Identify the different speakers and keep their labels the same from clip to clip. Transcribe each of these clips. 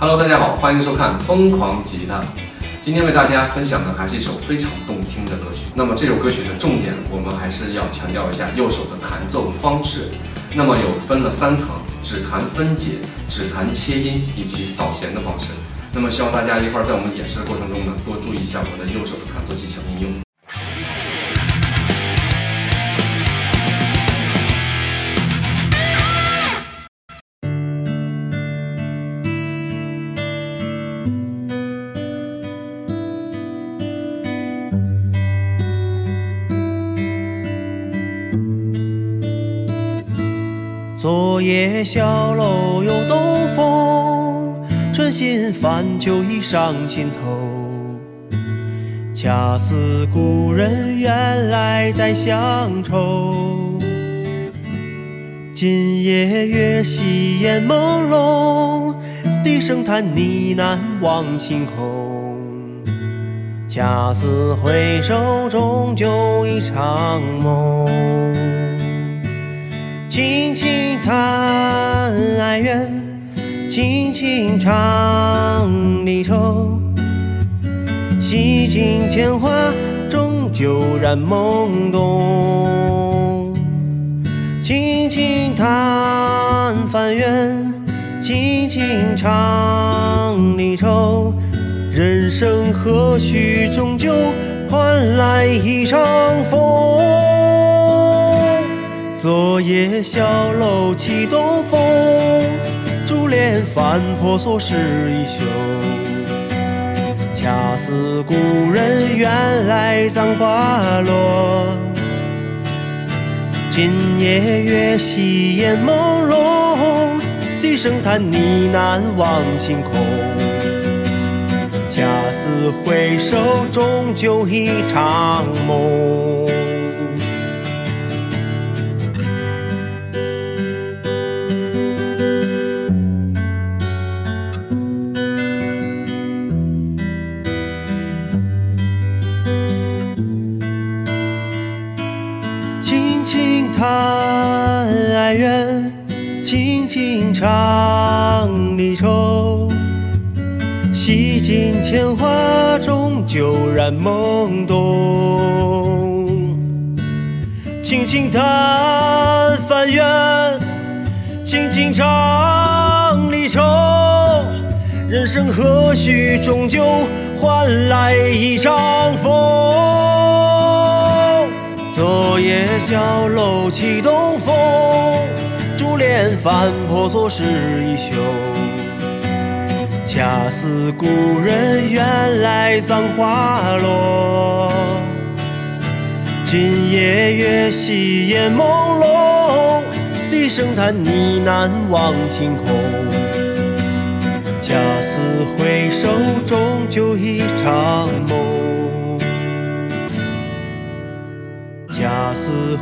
Speaker 1: Hello，大家好，欢迎收看《疯狂吉他》。今天为大家分享的还是一首非常动听的歌曲。那么这首歌曲的重点，我们还是要强调一下右手的弹奏方式。那么有分了三层：指弹分解、指弹切音以及扫弦的方式。那么希望大家一会儿在我们演示的过程中呢，多注意一下我的右手的弹奏技巧应用。
Speaker 2: 昨夜小楼又东风，春心泛酒意上心头。恰似故人远来载乡愁。今夜月稀烟朦胧，低声叹呢喃望星空。恰似回首终究一场梦。轻轻叹哀怨，轻轻唱离愁。洗尽铅华，终究染懵懂。轻轻叹翻缘，轻轻唱离愁。人生何须终究换来一场风？昨夜小楼起东风，珠帘翻婆娑湿衣袖。恰似故人远来葬花落。今夜月稀烟朦胧，低声叹呢喃望星空。恰似回首终究一场梦。叹哀怨，轻轻唱离愁。洗尽铅华，终究染懵懂。轻轻叹翻缘，轻轻唱离愁。人生何须终究换来一场风？昨夜小楼起东风，珠帘翻婆娑湿衣袖。恰似故人远来葬花落。今夜月稀烟朦胧，低声叹呢喃望星空。恰似回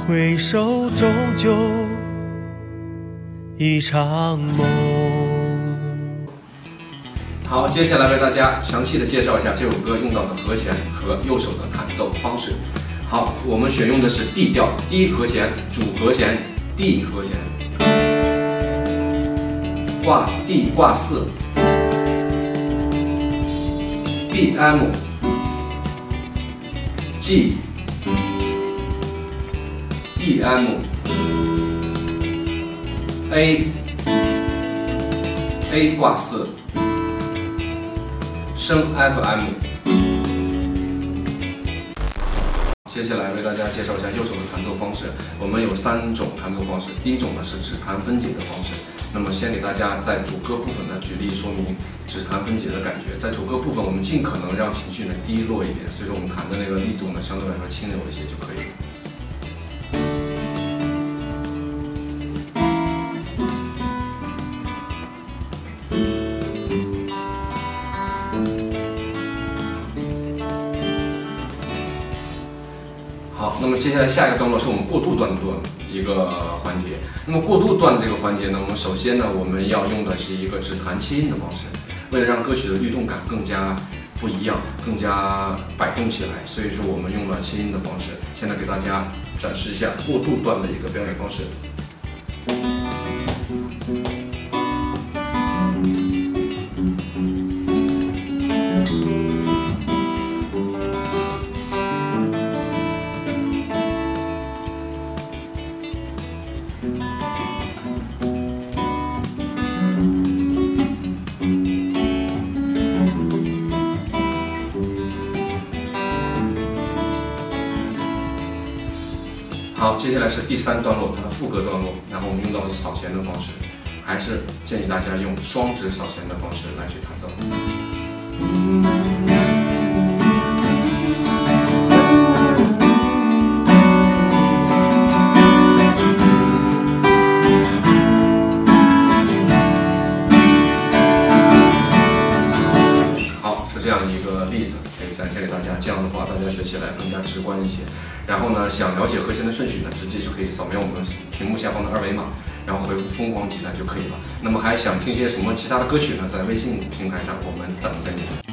Speaker 2: 回首，终究一场梦。
Speaker 1: 好，接下来为大家详细的介绍一下这首歌用到的和弦和右手的弹奏方式。好，我们选用的是 D 调第一和弦主和弦 D 和弦，挂 D 挂四，B M G。E M A A 挂四，升 F M。接下来为大家介绍一下右手的弹奏方式。我们有三种弹奏方式，第一种呢是指弹分解的方式。那么先给大家在主歌部分呢举例说明指弹分解的感觉。在主歌部分，我们尽可能让情绪呢低落一点，所以说我们弹的那个力度呢相对来说轻柔一些就可以了。接下来下一个段落是我们过渡段的一个环节。那么过渡段的这个环节呢，我们首先呢，我们要用的是一个指弹切音的方式，为了让歌曲的律动感更加不一样，更加摆动起来，所以说我们用了切音的方式。现在给大家展示一下过渡段的一个表演方式。接下来是第三段落，它的副歌段落，然后我们用到的是扫弦的方式，还是建议大家用双指扫弦的方式来去弹奏。展现给大家。这样的话，大家学起来更加直观一些。然后呢，想了解和弦的顺序呢，直接就可以扫描我们屏幕下方的二维码，然后回复“疯狂吉他”就可以了。那么还想听些什么其他的歌曲呢？在微信平台上，我们等着你。